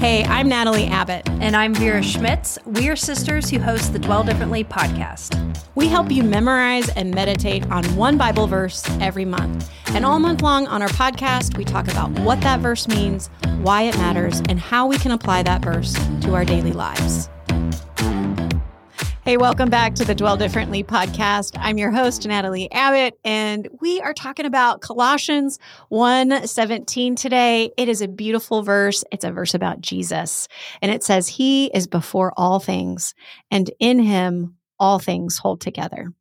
Hey, I'm Natalie Abbott. And I'm Vera Schmitz. We are sisters who host the Dwell Differently podcast. We help you memorize and meditate on one Bible verse every month. And all month long on our podcast, we talk about what that verse means, why it matters, and how we can apply that verse to our daily lives. Hey, welcome back to the Dwell Differently podcast. I'm your host, Natalie Abbott, and we are talking about Colossians 1 17 today. It is a beautiful verse. It's a verse about Jesus, and it says, He is before all things, and in Him all things hold together.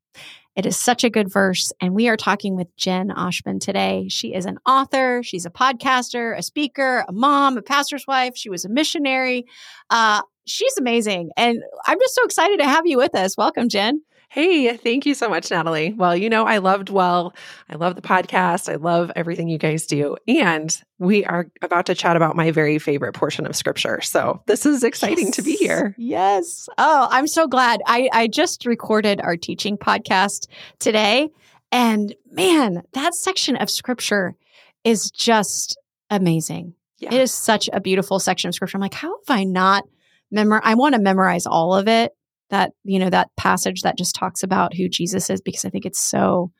It is such a good verse. And we are talking with Jen Oshman today. She is an author, she's a podcaster, a speaker, a mom, a pastor's wife. She was a missionary. Uh, she's amazing. And I'm just so excited to have you with us. Welcome, Jen. Hey, thank you so much, Natalie. Well, you know, I love Dwell. I love the podcast. I love everything you guys do. And we are about to chat about my very favorite portion of scripture. So this is exciting yes. to be here. Yes. Oh, I'm so glad. I, I just recorded our teaching podcast today. And man, that section of scripture is just amazing. Yeah. It is such a beautiful section of scripture. I'm like, how have I not memor I want to memorize all of it that you know that passage that just talks about who Jesus is because I think it's so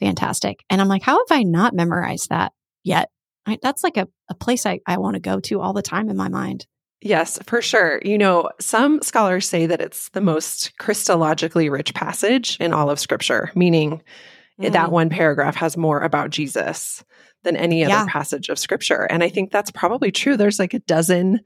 fantastic. And I'm like, how have I not memorized that yet? I, that's like a, a place I, I want to go to all the time in my mind. Yes, for sure. You know, some scholars say that it's the most Christologically rich passage in all of Scripture, meaning mm. that one paragraph has more about Jesus than any other yeah. passage of Scripture. And I think that's probably true. There's like a dozen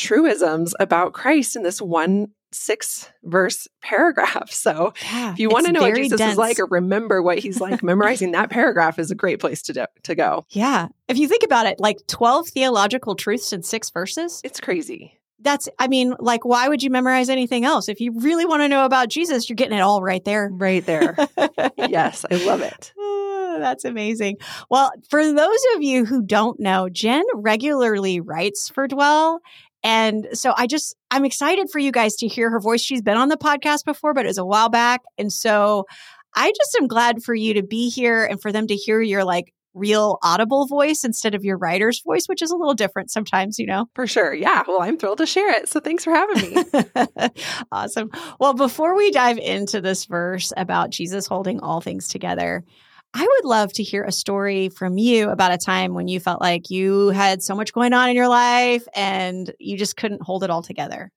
truisms about Christ in this one six verse paragraph. So yeah, if you want to know what Jesus dense. is like or remember what he's like, memorizing that paragraph is a great place to do, to go. Yeah. If you think about it, like 12 theological truths in six verses. It's crazy. That's I mean, like why would you memorize anything else? If you really want to know about Jesus, you're getting it all right there. Right there. yes, I love it. Oh, that's amazing. Well, for those of you who don't know, Jen regularly writes for Dwell and so I just, I'm excited for you guys to hear her voice. She's been on the podcast before, but it was a while back. And so I just am glad for you to be here and for them to hear your like real audible voice instead of your writer's voice, which is a little different sometimes, you know? For sure. Yeah. Well, I'm thrilled to share it. So thanks for having me. awesome. Well, before we dive into this verse about Jesus holding all things together, I would love to hear a story from you about a time when you felt like you had so much going on in your life and you just couldn't hold it all together.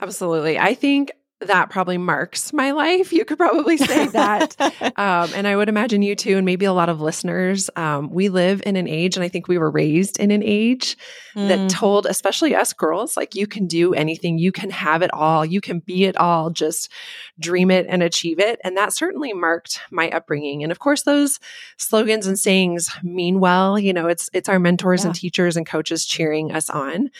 Absolutely. I think that probably marks my life. You could probably say that. um, and I would imagine you too, and maybe a lot of listeners. Um, we live in an age, and I think we were raised in an age mm. that told, especially us girls, like you can do anything, you can have it all, you can be it all, just dream it and achieve it. And that certainly marked my upbringing. And of course, those slogans and sayings mean well. You know, it's it's our mentors yeah. and teachers and coaches cheering us on.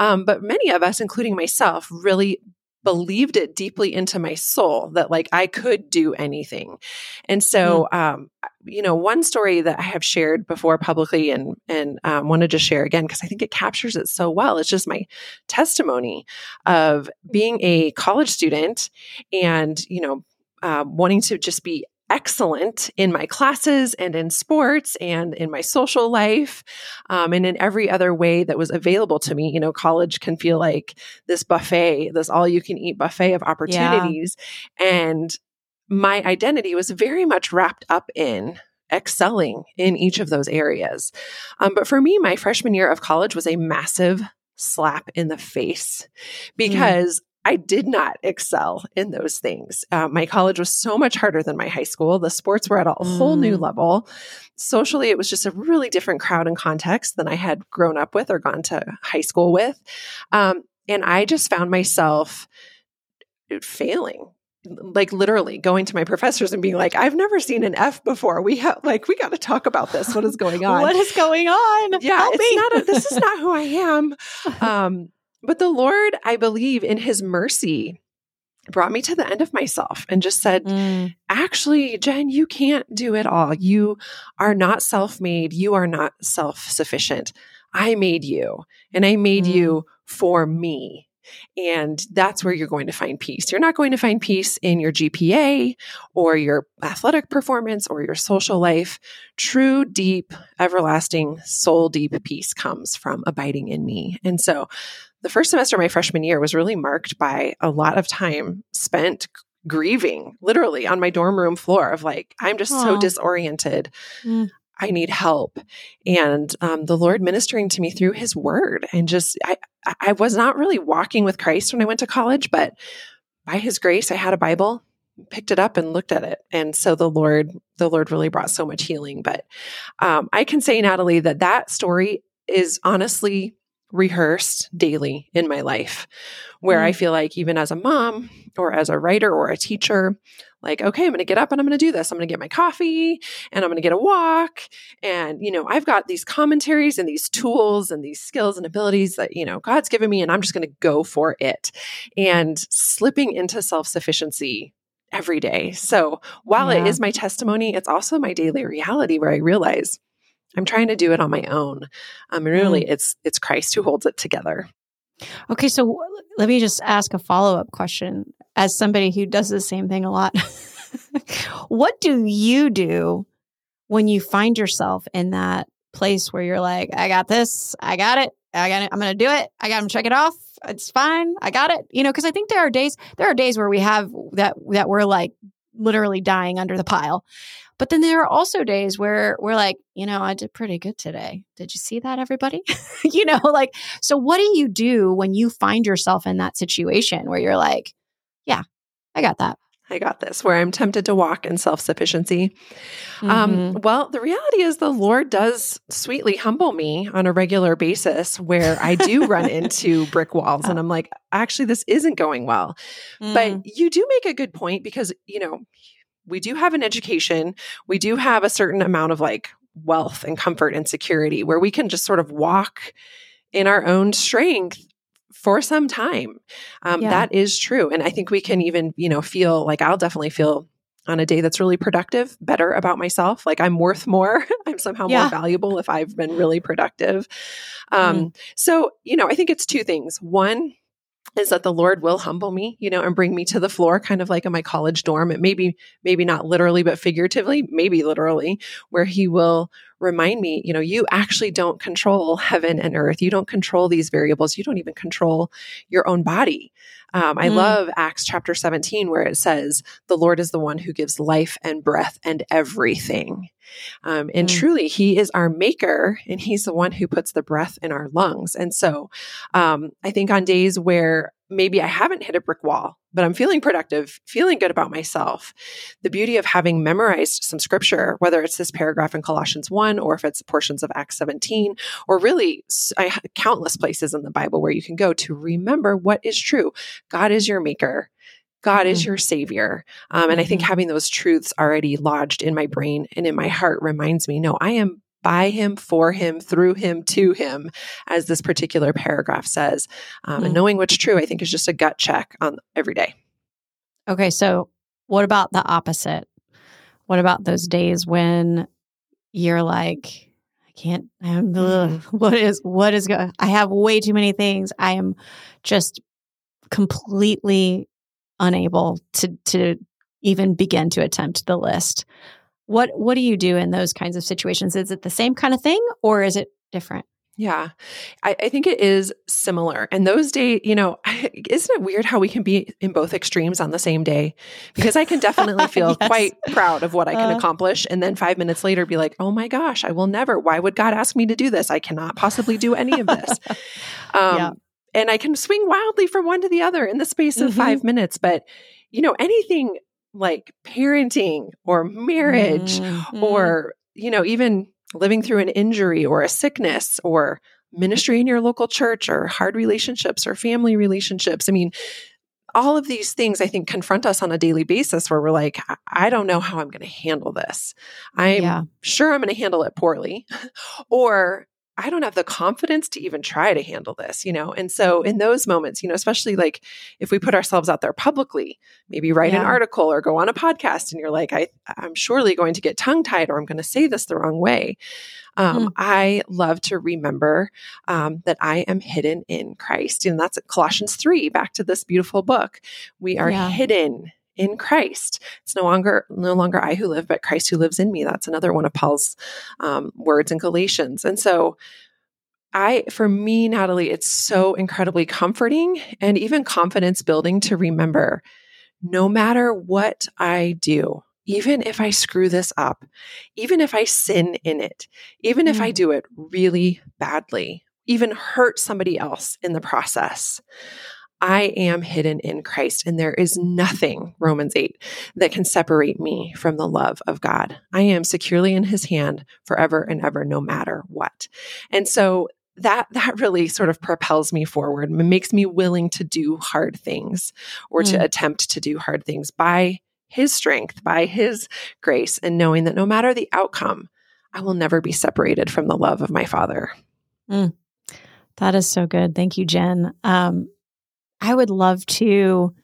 Um, but many of us, including myself, really believed it deeply into my soul that like I could do anything. And so, mm. um, you know, one story that I have shared before publicly and and um, wanted to share again because I think it captures it so well. It's just my testimony of being a college student and you know uh, wanting to just be excellent in my classes and in sports and in my social life um, and in every other way that was available to me. You know, college can feel like this buffet, this all you can eat buffet of opportunities. Yeah. And my identity was very much wrapped up in excelling in each of those areas. Um, but for me, my freshman year of college was a massive slap in the face mm. because I did not excel in those things. Uh, my college was so much harder than my high school. The sports were at a mm. whole new mm. level. Socially, it was just a really different crowd and context than I had grown up with or gone to high school with. Um, and I just found myself failing like literally going to my professors and being like i've never seen an f before we have like we got to talk about this what is going on what is going on yeah Help it's me. not a, this is not who i am um but the Lord, I believe, in his mercy, brought me to the end of myself and just said, mm. actually, Jen, you can't do it all. You are not self made. You are not self sufficient. I made you and I made mm. you for me. And that's where you're going to find peace. You're not going to find peace in your GPA or your athletic performance or your social life. True, deep, everlasting, soul deep peace comes from abiding in me. And so the first semester of my freshman year was really marked by a lot of time spent grieving literally on my dorm room floor of like i'm just Aww. so disoriented mm. I need help. And um, the Lord ministering to me through his word. And just, I, I was not really walking with Christ when I went to college, but by his grace, I had a Bible, picked it up and looked at it. And so the Lord, the Lord really brought so much healing. But um, I can say, Natalie, that that story is honestly rehearsed daily in my life, where mm. I feel like even as a mom or as a writer or a teacher, like, okay, I'm going to get up and I'm going to do this. I'm going to get my coffee and I'm going to get a walk. And, you know, I've got these commentaries and these tools and these skills and abilities that, you know, God's given me and I'm just going to go for it. And slipping into self sufficiency every day. So while yeah. it is my testimony, it's also my daily reality where I realize I'm trying to do it on my own. Um, and really, mm. it's it's Christ who holds it together. Okay, so let me just ask a follow up question as somebody who does the same thing a lot. what do you do when you find yourself in that place where you're like, I got this, I got it, I got it, I'm going to do it, I got to check it off, it's fine, I got it. You know, because I think there are days, there are days where we have that that we're like literally dying under the pile. But then there are also days where we're like, you know, I did pretty good today. Did you see that, everybody? you know, like, so what do you do when you find yourself in that situation where you're like, yeah, I got that. I got this, where I'm tempted to walk in self sufficiency. Um, mm-hmm. Um, well, the reality is the Lord does sweetly humble me on a regular basis where I do run into brick walls and I'm like, actually, this isn't going well. Mm. But you do make a good point because, you know, we do have an education, we do have a certain amount of like wealth and comfort and security where we can just sort of walk in our own strength for some time. Um, yeah. That is true. And I think we can even, you know, feel like I'll definitely feel on a day that's really productive better about myself. Like I'm worth more. I'm somehow yeah. more valuable if I've been really productive. Um, mm. So, you know, I think it's two things. One, is that the Lord will humble me, you know, and bring me to the floor, kind of like in my college dorm. It maybe, maybe not literally, but figuratively, maybe literally, where He will remind me, you know, you actually don't control heaven and earth. You don't control these variables. You don't even control your own body. Um, I mm. love Acts chapter 17, where it says, The Lord is the one who gives life and breath and everything. Um, and mm. truly, He is our maker, and He's the one who puts the breath in our lungs. And so um, I think on days where maybe I haven't hit a brick wall, but I'm feeling productive, feeling good about myself. The beauty of having memorized some scripture, whether it's this paragraph in Colossians 1 or if it's portions of Acts 17, or really I, countless places in the Bible where you can go to remember what is true. God is your maker. God is mm-hmm. your savior. Um, and I think mm-hmm. having those truths already lodged in my brain and in my heart reminds me no, I am by him, for him, through him, to him, as this particular paragraph says. Um, mm. And knowing what's true, I think, is just a gut check on every day. Okay. So, what about the opposite? What about those days when you're like, I can't, I'm, ugh, what is, what is going, I have way too many things. I am just completely unable to, to even begin to attempt the list. What what do you do in those kinds of situations? Is it the same kind of thing or is it different? Yeah, I, I, think it is similar. And those days, you know, isn't it weird how we can be in both extremes on the same day? Because I can definitely feel yes. quite proud of what I can uh, accomplish. And then five minutes later, be like, oh my gosh, I will never. Why would God ask me to do this? I cannot possibly do any of this. Um, yeah. And I can swing wildly from one to the other in the space of mm-hmm. five minutes. But, you know, anything like parenting or marriage mm-hmm. or, you know, even living through an injury or a sickness or ministry in your local church or hard relationships or family relationships. I mean, all of these things I think confront us on a daily basis where we're like, I don't know how I'm going to handle this. I'm yeah. sure I'm going to handle it poorly. or I don't have the confidence to even try to handle this, you know? And so in those moments, you know, especially like if we put ourselves out there publicly, maybe write yeah. an article or go on a podcast and you're like, I, I'm surely going to get tongue tied or I'm going to say this the wrong way. Um, mm. I love to remember um, that I am hidden in Christ. And that's Colossians 3, back to this beautiful book. We are yeah. hidden in Christ. It's no longer no longer I who live, but Christ who lives in me. That's another one of Paul's um, words in Galatians. And so, I, for me, Natalie, it's so incredibly comforting and even confidence building to remember no matter what I do, even if I screw this up, even if I sin in it, even mm. if I mm. do it really badly, even hurt somebody else in the process, I am hidden in Christ, and there is nothing, Romans 8, that can separate me from the love of God. I am securely in his hand forever and ever, no matter what. And so that that really sort of propels me forward and makes me willing to do hard things or mm. to attempt to do hard things by his strength, by his grace, and knowing that no matter the outcome, I will never be separated from the love of my Father. Mm. That is so good. Thank you, Jen. Um, I would love to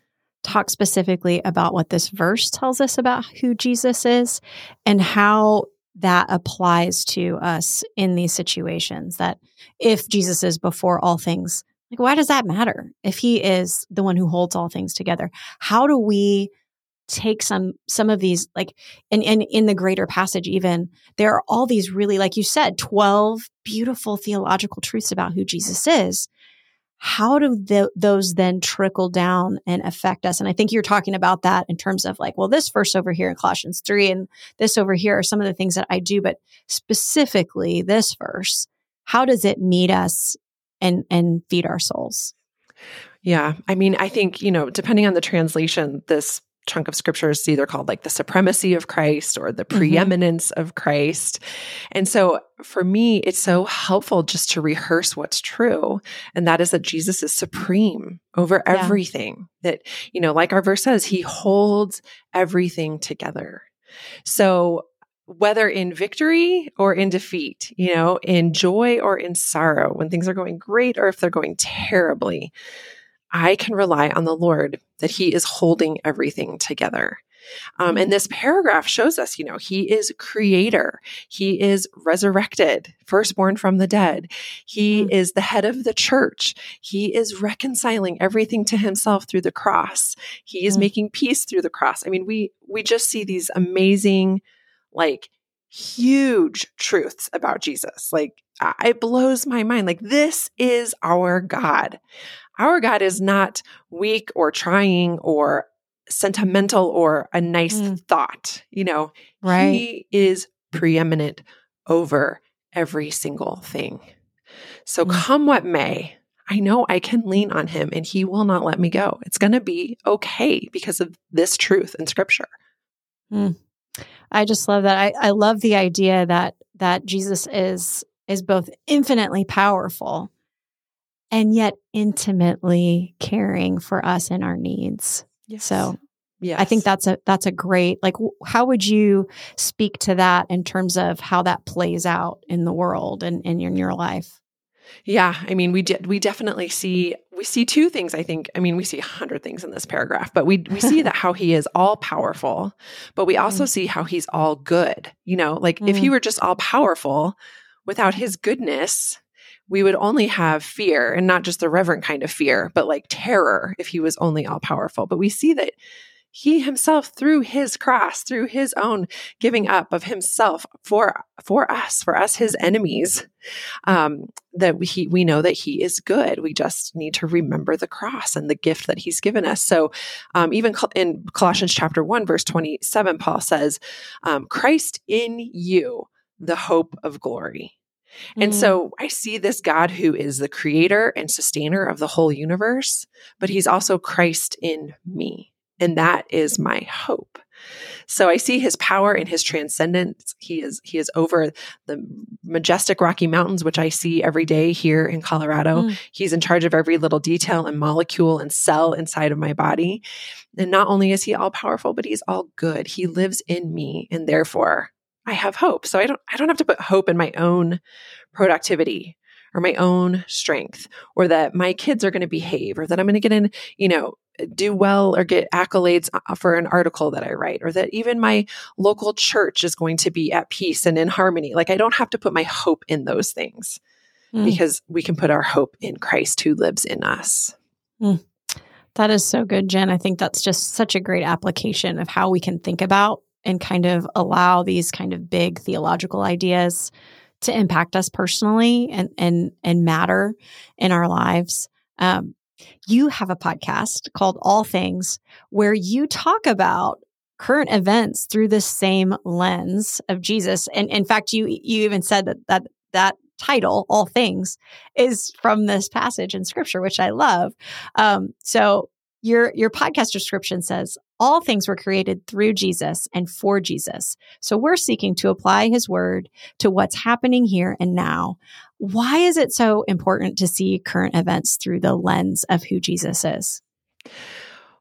talk specifically about what this verse tells us about who Jesus is and how that applies to us in these situations. That if Jesus is before all things, like, why does that matter? If he is the one who holds all things together, how do we take some some of these like and, and in the greater passage even there are all these really like you said 12 beautiful theological truths about who jesus is how do those then trickle down and affect us? And I think you're talking about that in terms of like, well, this verse over here in Colossians 3 and this over here are some of the things that I do, but specifically this verse, how does it meet us and, and feed our souls? Yeah. I mean, I think, you know, depending on the translation, this chunk of scripture is either called like the supremacy of Christ or the mm-hmm. preeminence mm-hmm. of Christ. And so for me, it's so helpful just to rehearse what's true. And that is that Jesus is supreme over everything. Yeah. That, you know, like our verse says, he holds everything together. So whether in victory or in defeat, you know, in joy or in sorrow, when things are going great or if they're going terribly, I can rely on the Lord that He is holding everything together. Um, and this paragraph shows us, you know, He is creator, He is resurrected, firstborn from the dead. He mm-hmm. is the head of the church. He is reconciling everything to Himself through the cross. He is mm-hmm. making peace through the cross. I mean, we we just see these amazing, like huge truths about Jesus. Like it blows my mind. Like this is our God. Our God is not weak or trying or sentimental or a nice mm. thought. You know, right. He is preeminent over every single thing. So, mm. come what may, I know I can lean on him and he will not let me go. It's going to be okay because of this truth in scripture. Mm. I just love that. I, I love the idea that that Jesus is is both infinitely powerful and yet intimately caring for us and our needs. Yes. So yeah, I think that's a that's a great like how would you speak to that in terms of how that plays out in the world and, and in your life? Yeah, I mean, we did. We definitely see we see two things. I think. I mean, we see a hundred things in this paragraph, but we we see that how he is all powerful, but we also mm. see how he's all good. You know, like mm. if he mm. were just all powerful without his goodness, we would only have fear and not just the reverent kind of fear, but like terror if he was only all powerful. But we see that he himself through his cross through his own giving up of himself for for us for us his enemies um, that we we know that he is good. We just need to remember the cross and the gift that he's given us. So um, even in colossians chapter 1 verse 27 paul says um, christ in you the hope of glory and mm. so I see this God who is the creator and sustainer of the whole universe, but he's also Christ in me. And that is my hope. So I see his power and his transcendence. He is he is over the majestic Rocky Mountains, which I see every day here in Colorado. Mm. He's in charge of every little detail and molecule and cell inside of my body. And not only is he all powerful, but he's all good. He lives in me, and therefore I have hope. So I don't I don't have to put hope in my own productivity or my own strength or that my kids are going to behave or that I'm going to get in, you know, do well or get accolades uh, for an article that I write or that even my local church is going to be at peace and in harmony. Like I don't have to put my hope in those things mm. because we can put our hope in Christ who lives in us. Mm. That is so good, Jen. I think that's just such a great application of how we can think about and kind of allow these kind of big theological ideas to impact us personally and and and matter in our lives. Um, you have a podcast called All Things where you talk about current events through the same lens of Jesus. And in fact, you you even said that that that title, All Things, is from this passage in Scripture, which I love. Um, so your your podcast description says all things were created through Jesus and for Jesus. So we're seeking to apply his word to what's happening here and now. Why is it so important to see current events through the lens of who Jesus is?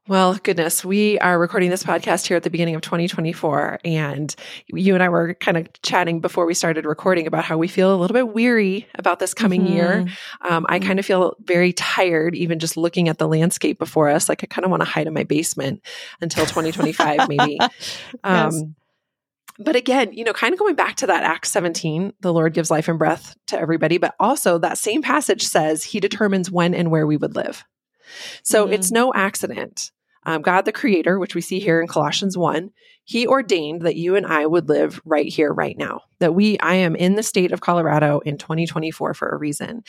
Well, goodness, we are recording this podcast here at the beginning of 2024. And you and I were kind of chatting before we started recording about how we feel a little bit weary about this coming mm-hmm. year. Um, I mm-hmm. kind of feel very tired, even just looking at the landscape before us. Like I kind of want to hide in my basement until 2025, maybe. Um, yes. But again, you know, kind of going back to that Acts 17, the Lord gives life and breath to everybody, but also that same passage says he determines when and where we would live. So mm-hmm. it's no accident um, God the Creator, which we see here in Colossians 1, He ordained that you and I would live right here, right now. That we, I am in the state of Colorado in 2024 for a reason.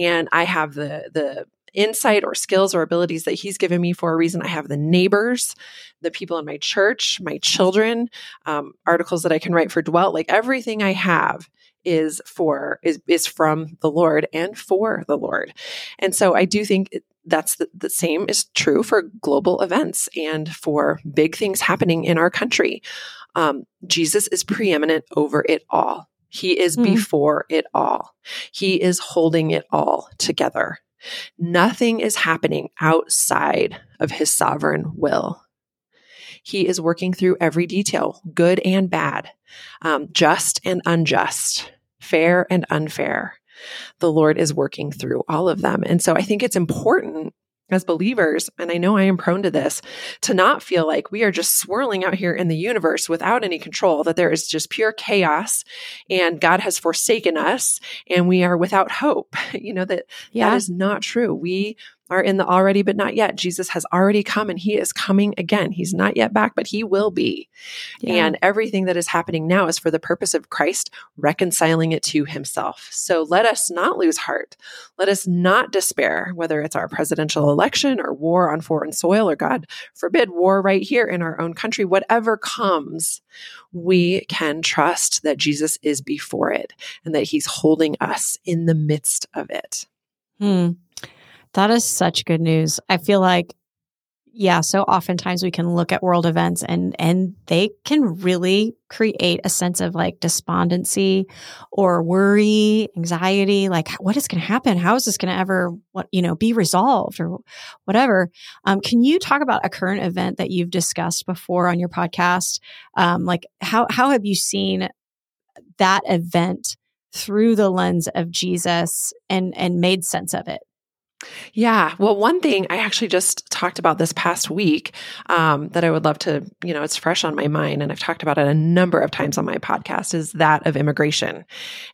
And I have the, the, insight or skills or abilities that he's given me for a reason. I have the neighbors, the people in my church, my children, um, articles that I can write for Dwell. Like everything I have is for is is from the Lord and for the Lord. And so I do think that's the, the, same is true for global events and for big things happening in our country. Um, Jesus is preeminent over it all. He is mm. before it all. He is holding it all together. Nothing is happening outside of his sovereign will. He is working through every detail, good and bad, um, just and unjust, fair and unfair the Lord is working through all of them. And so I think it's important as believers, and I know I am prone to this, to not feel like we are just swirling out here in the universe without any control, that there is just pure chaos and God has forsaken us and we are without hope. You know, that yeah. that is not true. We are in the already but not yet. Jesus has already come and he is coming again. He's not yet back, but he will be. Yeah. And everything that is happening now is for the purpose of Christ reconciling it to himself. So let us not lose heart. Let us not despair, whether it's our presidential election or war on foreign soil or God forbid war right here in our own country, whatever comes, we can trust that Jesus is before it and that he's holding us in the midst of it. Hmm. That is such good news. I feel like yeah, so oftentimes we can look at world events and and they can really create a sense of like despondency or worry, anxiety, like what is going to happen? How is this going to ever what you know be resolved or whatever? Um, can you talk about a current event that you've discussed before on your podcast? Um, like how how have you seen that event through the lens of Jesus and and made sense of it? Yeah. Well, one thing I actually just talked about this past week um, that I would love to, you know, it's fresh on my mind, and I've talked about it a number of times on my podcast is that of immigration.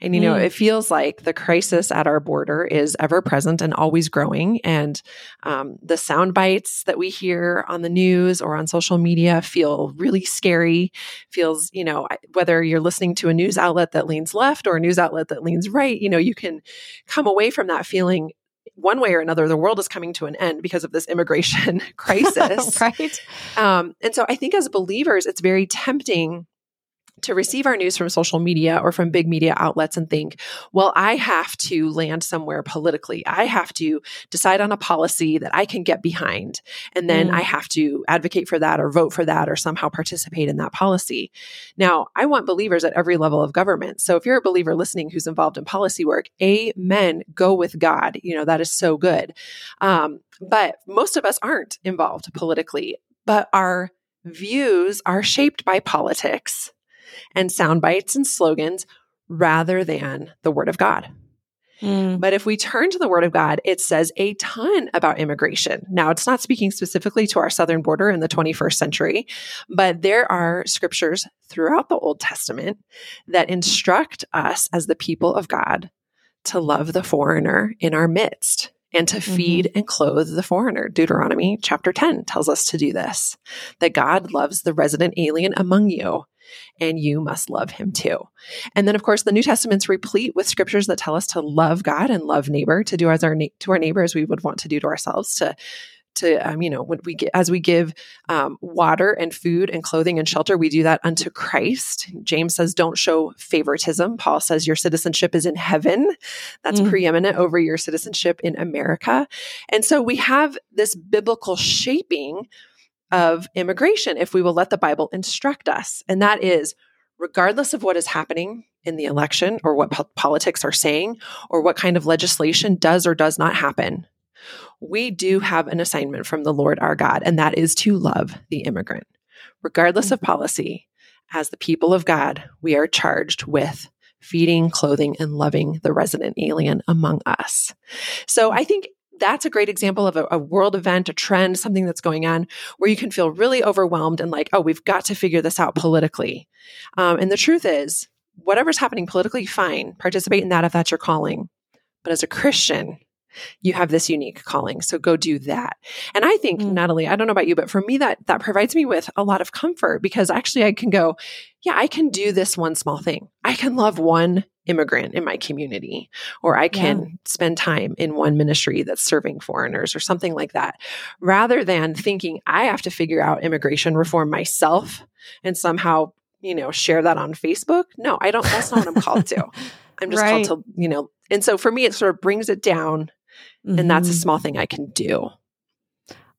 And, you mm. know, it feels like the crisis at our border is ever present and always growing. And um, the sound bites that we hear on the news or on social media feel really scary. Feels, you know, whether you're listening to a news outlet that leans left or a news outlet that leans right, you know, you can come away from that feeling one way or another, the world is coming to an end because of this immigration crisis. right. Um, and so I think as believers, it's very tempting to receive our news from social media or from big media outlets and think, well, I have to land somewhere politically. I have to decide on a policy that I can get behind. And then mm. I have to advocate for that or vote for that or somehow participate in that policy. Now, I want believers at every level of government. So if you're a believer listening who's involved in policy work, amen, go with God. You know, that is so good. Um, but most of us aren't involved politically, but our views are shaped by politics and sound bites and slogans rather than the word of God. Mm. But if we turn to the word of God, it says a ton about immigration. Now, it's not speaking specifically to our southern border in the 21st century, but there are scriptures throughout the Old Testament that instruct us as the people of God to love the foreigner in our midst and to mm-hmm. feed and clothe the foreigner. Deuteronomy chapter 10 tells us to do this, that God loves the resident alien among you and you must love him too. And then of course the New Testament's replete with scriptures that tell us to love God and love neighbor, to do as our to our neighbor as we would want to do to ourselves, to to um, you know when we get as we give um, water and food and clothing and shelter we do that unto christ. James says don't show favoritism. Paul says your citizenship is in heaven. That's mm. preeminent over your citizenship in america. And so we have this biblical shaping of immigration if we will let the bible instruct us. And that is regardless of what is happening in the election or what po- politics are saying or what kind of legislation does or does not happen we do have an assignment from the Lord our God, and that is to love the immigrant. Regardless of mm-hmm. policy, as the people of God, we are charged with feeding, clothing, and loving the resident alien among us. So I think that's a great example of a, a, world event, a trend, something that's going on where you can feel really overwhelmed and like, oh, we've got to figure this out politically. Um, and the truth is, whatever's happening politically, fine, participate in that if that's your calling. But as a Christian, you have this unique calling so go do that and i think mm. natalie i don't know about you but for me that that provides me with a lot of comfort because actually i can go yeah i can do this one small thing i can love one immigrant in my community or i can yeah. spend time in one ministry that's serving foreigners or something like that rather than thinking i have to figure out immigration reform myself and somehow you know share that on facebook no i don't that's not what i'm called to i'm just right. called to you know and so for me it sort of brings it down Mm-hmm. And that's a mm-hmm. small thing I can do.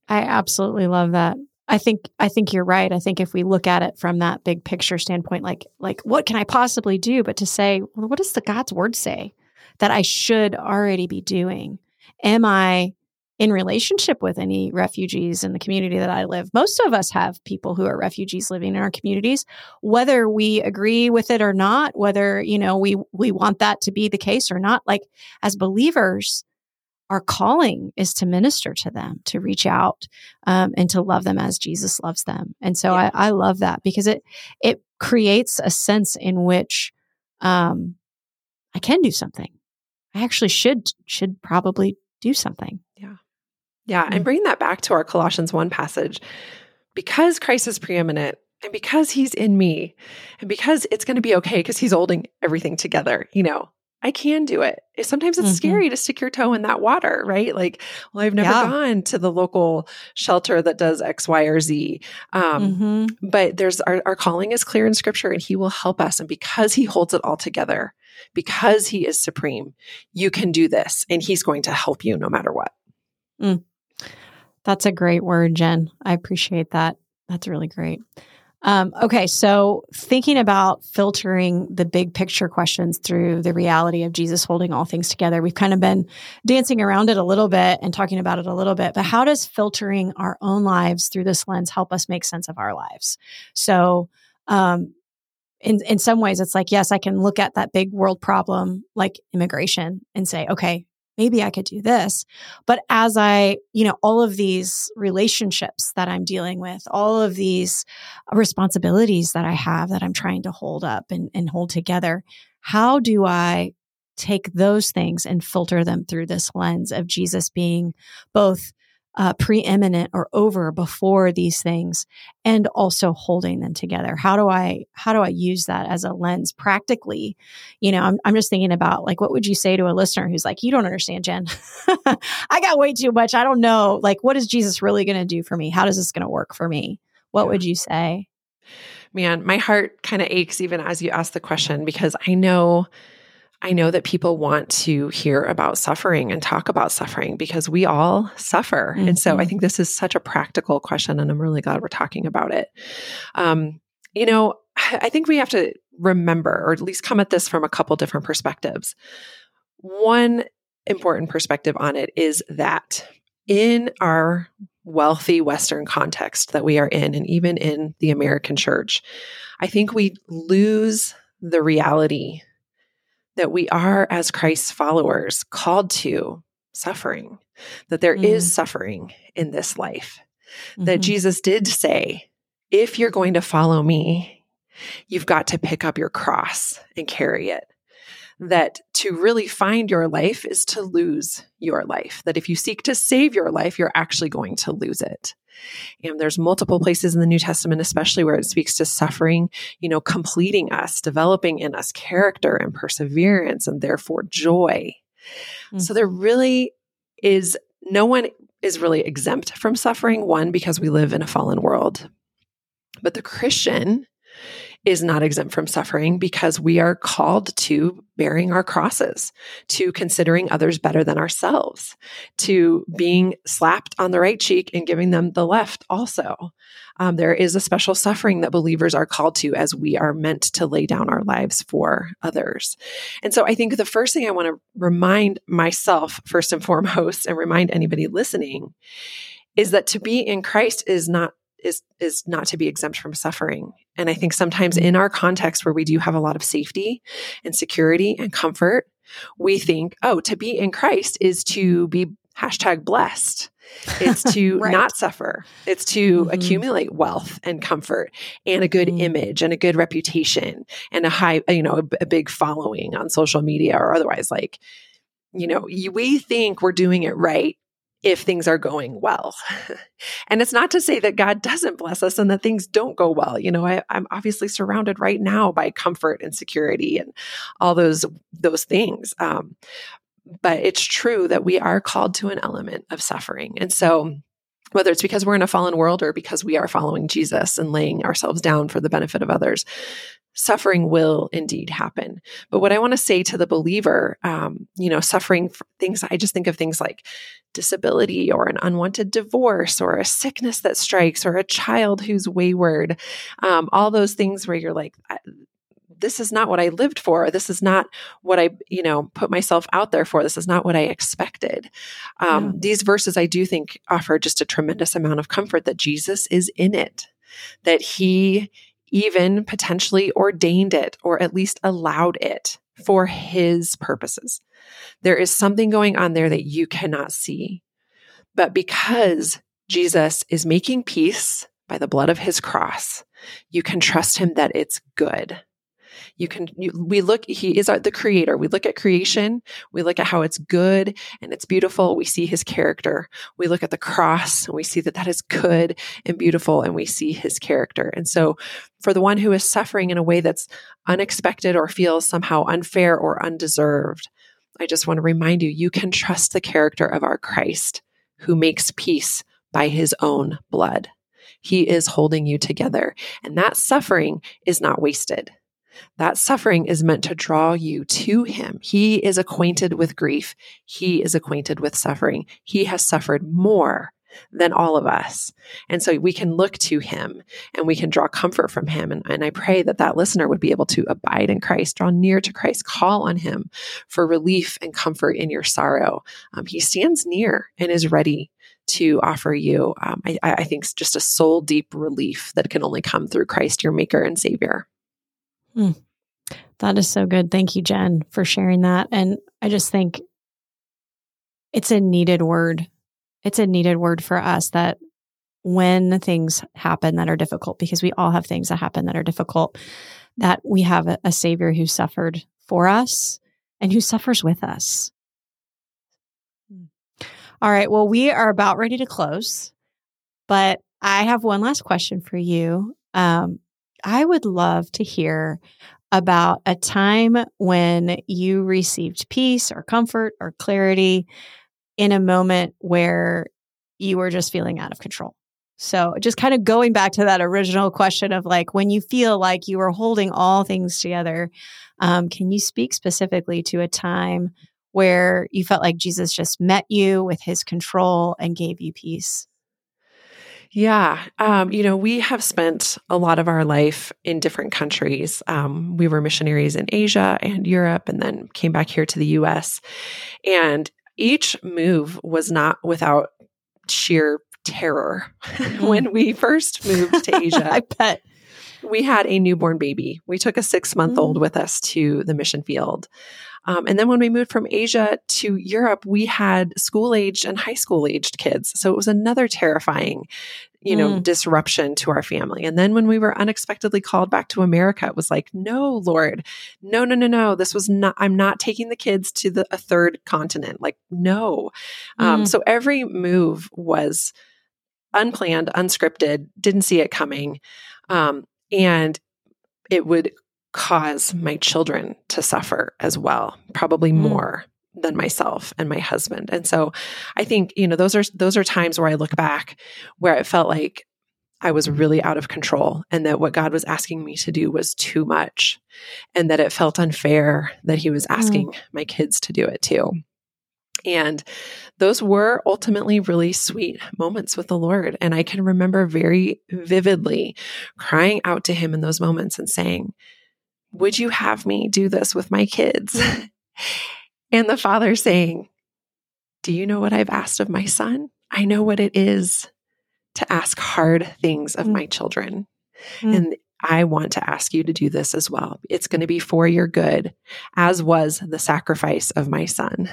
I absolutely love that. I think I think you're right. I think if we look at it from that big picture standpoint, like like what can I possibly do? But to say, well, what does the God's word say that I should already be doing? Am I in relationship with any refugees in the community that I live? Most of us have people who are refugees living in our communities, whether we agree with it or not, whether you know we we want that to be the case or not. Like as believers, our calling is to minister to them, to reach out um, and to love them as Jesus loves them. And so yeah. I, I, love that because it it creates a sense in which um, I can do something. I actually should should probably do something. Yeah, yeah, mm-hmm. and mm. bring that back to our Colossians one passage because Christ is preeminent. And because he's in me, and because it's going to be okay, because he's holding everything together, you know, I can do it. Sometimes it's mm-hmm. scary to stick your toe in that water, right? Like, well, I've never yeah. gone to the local shelter that does X, Y, or Z. Um, mm-hmm. But there's our, our calling is clear in scripture and he will help us. And because he holds it all together, because he is supreme, you can do this and he's going to help you no matter what. Mm. That's a great word, Jen. I appreciate that. That's really great. Um, okay, so thinking about filtering the big picture questions through the reality of Jesus holding all things together, we've kind of been dancing around it a little bit and talking about it a little bit, but how does filtering our own lives through this lens help us make sense of our lives? So, um, in, in some ways, it's like, yes, I can look at that big world problem like immigration and say, okay, maybe I could do this. But as I, you know, all of these relationships that I'm dealing with, all of these responsibilities that I have that I'm trying to hold up and, and hold together, how do I take those things and filter them through this lens of Jesus being both uh, preeminent or over before these things and also holding them together. How do i how do i use that as a lens practically? You know i'm, I'm just thinking about like what would you say to a listener who's like you don't understand jen. I got way too much. I don't know. Like what is jesus really going to do for me? How is this going to work for me? What yeah. would you say? Man my heart kind of aches even as you ask the question because i know I know that people want to hear about suffering and talk about suffering because we all suffer. Mm-hmm. And so I mm-hmm. think this is such a practical question, and I'm really glad we're talking about it. Um, you know, I think we have to remember, or at least come at this from a couple different perspectives. One important perspective on it is that in our wealthy Western context that we are in, and even in the American church, I think we lose the reality that we are, as Christ's followers, called to suffering, that there mm. is suffering in this life, mm-hmm. that Jesus did say, if you're going to follow me, you've got to pick up your cross and carry it that to really find your life is to lose your life. That if you seek to save your life, you're actually going to lose it. And there's multiple places in the New Testament, especially where it speaks to suffering, you know, completing us, developing in us character and perseverance and therefore joy. Mm-hmm. So there really is no one is really exempt from suffering, one, because we live in a fallen world. But the Christian is not exempt from suffering because we are called to bearing our crosses, to considering others better than ourselves, to being slapped on the right cheek and giving them the left also. Um, there is a special suffering that believers are called to as we are meant to lay down our lives for others. And so I think the first thing I want to remind myself, first and foremost, and remind anybody listening, is that to be in Christ is not is is not to be exempt from suffering. And I think sometimes in our context where we do have a lot of safety and security and comfort, we think, oh, to be in Christ is to be hashtag blessed. It's to right. not suffer. It's to mm-hmm. accumulate wealth and comfort and a good mm-hmm. image and a good reputation and a high, you know, a, a big following on social media or otherwise. Like, you know, we think we're doing it right if things are going well. and it's not to say that God doesn't bless us and that things don't go well. You know, I, am obviously surrounded right now by comfort and security and all those those things. Um, but it's true that we are called to an element of suffering. And so whether it's because we're in a fallen world or because we are following Jesus and laying ourselves down for the benefit of others, suffering will indeed happen. But what I want to say to the believer, um, you know, suffering things, I just think of things like disability or an unwanted divorce or a sickness that strikes or a child who's wayward, um, all those things where you're like, this is not what I lived for. This is not what I, you know, put myself out there for. This is not what I expected. Um, yeah. These verses, I do think, offer just a tremendous amount of comfort that Jesus is in it, that he even potentially ordained it or at least allowed it for his purposes. There is something going on there that you cannot see. But because Jesus is making peace by the blood of his cross, you can trust him that it's good you can you, we look he is our, the creator we look at creation we look at how it's good and it's beautiful we see his character we look at the cross and we see that that is good and beautiful and we see his character and so for the one who is suffering in a way that's unexpected or feels somehow unfair or undeserved i just want to remind you you can trust the character of our christ who makes peace by his own blood he is holding you together. And that suffering is not wasted. That suffering is meant to draw you to him. He is acquainted with grief. He is acquainted with suffering. He has suffered more than all of us. And so we can look to him and we can draw comfort from him. And, and I pray that that listener would be able to abide in Christ, draw near to Christ, call on him for relief and comfort in your sorrow. Um, he stands near and is ready to offer you, um, I, I think, just a soul deep relief that can only come through Christ, your maker and savior. Mm. That is so good. Thank you, Jen, for sharing that. And I just think it's a needed word. It's a needed word for us that when things happen that are difficult, because we all have things that happen that are difficult, that we have a, a Savior who suffered for us and who suffers with us. All right. Well, we are about ready to close, but I have one last question for you. Um, I would love to hear about a time when you received peace or comfort or clarity in a moment where you were just feeling out of control. So, just kind of going back to that original question of like when you feel like you are holding all things together, um, can you speak specifically to a time where you felt like Jesus just met you with his control and gave you peace? Yeah. Um, you know, we have spent a lot of our life in different countries. Um, we were missionaries in Asia and Europe and then came back here to the US. And each move was not without sheer terror when we first moved to Asia. I bet. We had a newborn baby. We took a six month old Mm. with us to the mission field. Um, and then when we moved from Asia to Europe, we had school aged and high school aged kids. So it was another terrifying, you know, Mm. disruption to our family. And then when we were unexpectedly called back to America, it was like, no, Lord, no, no, no, no. This was not, I'm not taking the kids to the, a third continent. Like, no. Um, Mm. so every move was unplanned, unscripted, didn't see it coming. Um, and it would cause my children to suffer as well, probably Mm. more than myself and my husband. And so I think, you know, those are those are times where I look back where it felt like I was really out of control and that what God was asking me to do was too much and that it felt unfair that he was asking my kids to do it too. And those were ultimately really sweet moments with the Lord. And I can remember very vividly crying out to him in those moments and saying, Would you have me do this with my kids? and the father saying, Do you know what I've asked of my son? I know what it is to ask hard things of Mm. my children. Mm. And I want to ask you to do this as well. It's going to be for your good, as was the sacrifice of my son.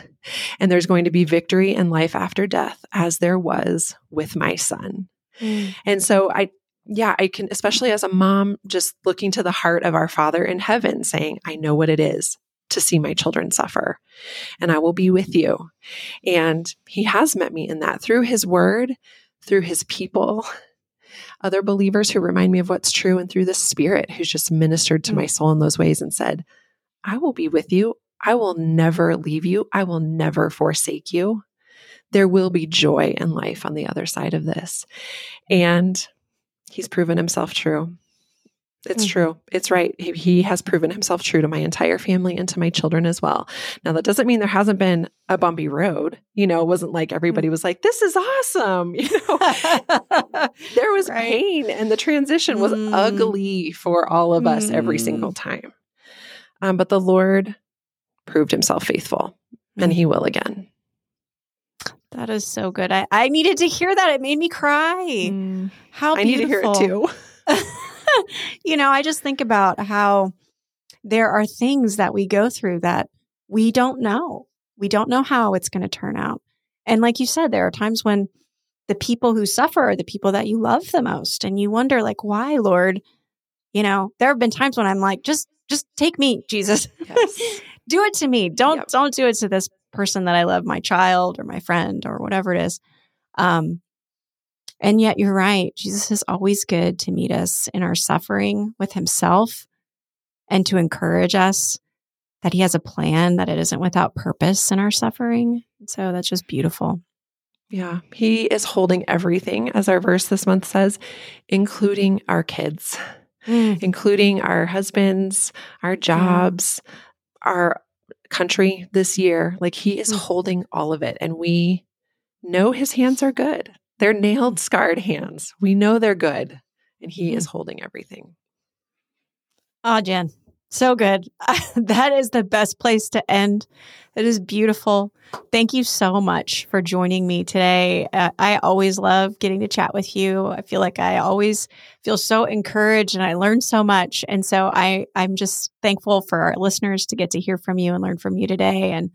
And there's going to be victory and life after death, as there was with my son. Mm. And so I, yeah, I can, especially as a mom, just looking to the heart of our Father in heaven, saying, I know what it is to see my children suffer, and I will be with you. And He has met me in that through His word, through His people, other believers who remind me of what's true, and through the Spirit who's just ministered to Mm. my soul in those ways and said, I will be with you. I will never leave you. I will never forsake you. There will be joy and life on the other side of this. And he's proven himself true. It's Mm. true. It's right. He, he has proven himself true to my entire family and to my children as well. Now, that doesn't mean there hasn't been a bumpy road. You know, it wasn't like everybody was like, this is awesome. You know, there was Right. pain and the transition was Mm. ugly for all of us every Mm. single time. Um, but the Lord proved himself faithful and he will again. That is so good. I, I needed to hear that. It made me cry. Mm. How I need to hear it beautiful. too. you know, I just think about how there are things that we go through that we don't know. We don't know how it's going to turn out. And like you said, there are times when the people who suffer are the people that you love the most. And you wonder, like, why, Lord? You know, there have been times when I'm like, just just take me, Jesus. Yes. do it to me. Don't Yep. don't do it to this person that I love, my child or my friend or whatever it is. Um and yet you're right. Jesus is always good to meet us in our suffering with himself and to encourage us that he has a plan that it isn't without purpose in our suffering. So that's just beautiful. Yeah, he is holding everything, as our verse this month says, including our kids, including our husbands, our jobs, our country this year. Like he is Mm. holding all of it. And we know his hands are good. They're nailed, scarred hands. We know they're good. And he is holding everything. Oh, Jen, so good. that is the best place to end. It is beautiful. Thank you so much for joining me today. Uh, I always love getting to chat with you. I feel like I always feel so encouraged and I learn so much. And so I, I'm just thankful for our listeners to get to hear from you and learn from you today. And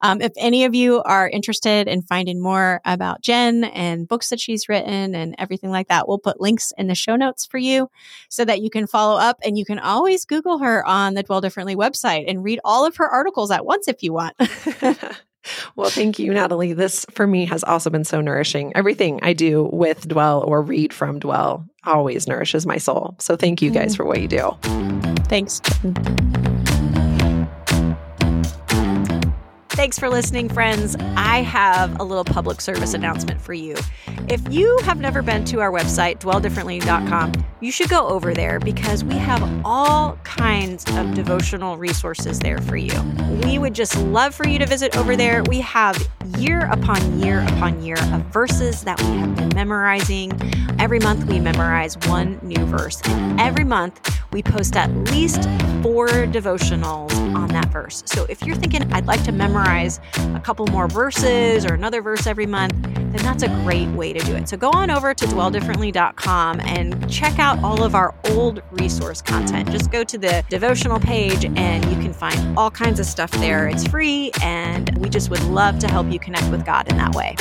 um, if any of you are interested in finding more about Jen and books that she's written and everything like that, we'll put links in the show notes for you so that you can follow up and you can always Google her on the Dwell Differently website and read all of her articles at once if you want. well, thank you, Natalie. This for me has also been so nourishing. Everything I do with Dwell or read from Dwell always nourishes my soul. So thank you guys for what you do. Thanks. Thanks for listening, friends. I have a little public service announcement for you. If you have never been to our website, dwelldifferently.com, you should go over there because we have all kinds of devotional resources there for you. We would just love for you to visit over there. We have year upon year upon year of verses that we have been memorizing. Every month, we memorize one new verse, and every month, we post at least four devotionals on that verse. So if you're thinking, I'd like to memorize a couple more verses or another verse every month, then that's a great way to do it. So go on over to dwelldifferently.com and check out all of our old resource content. Just go to the devotional page and you can find all kinds of stuff there. It's free, and we just would love to help you connect with God in that way.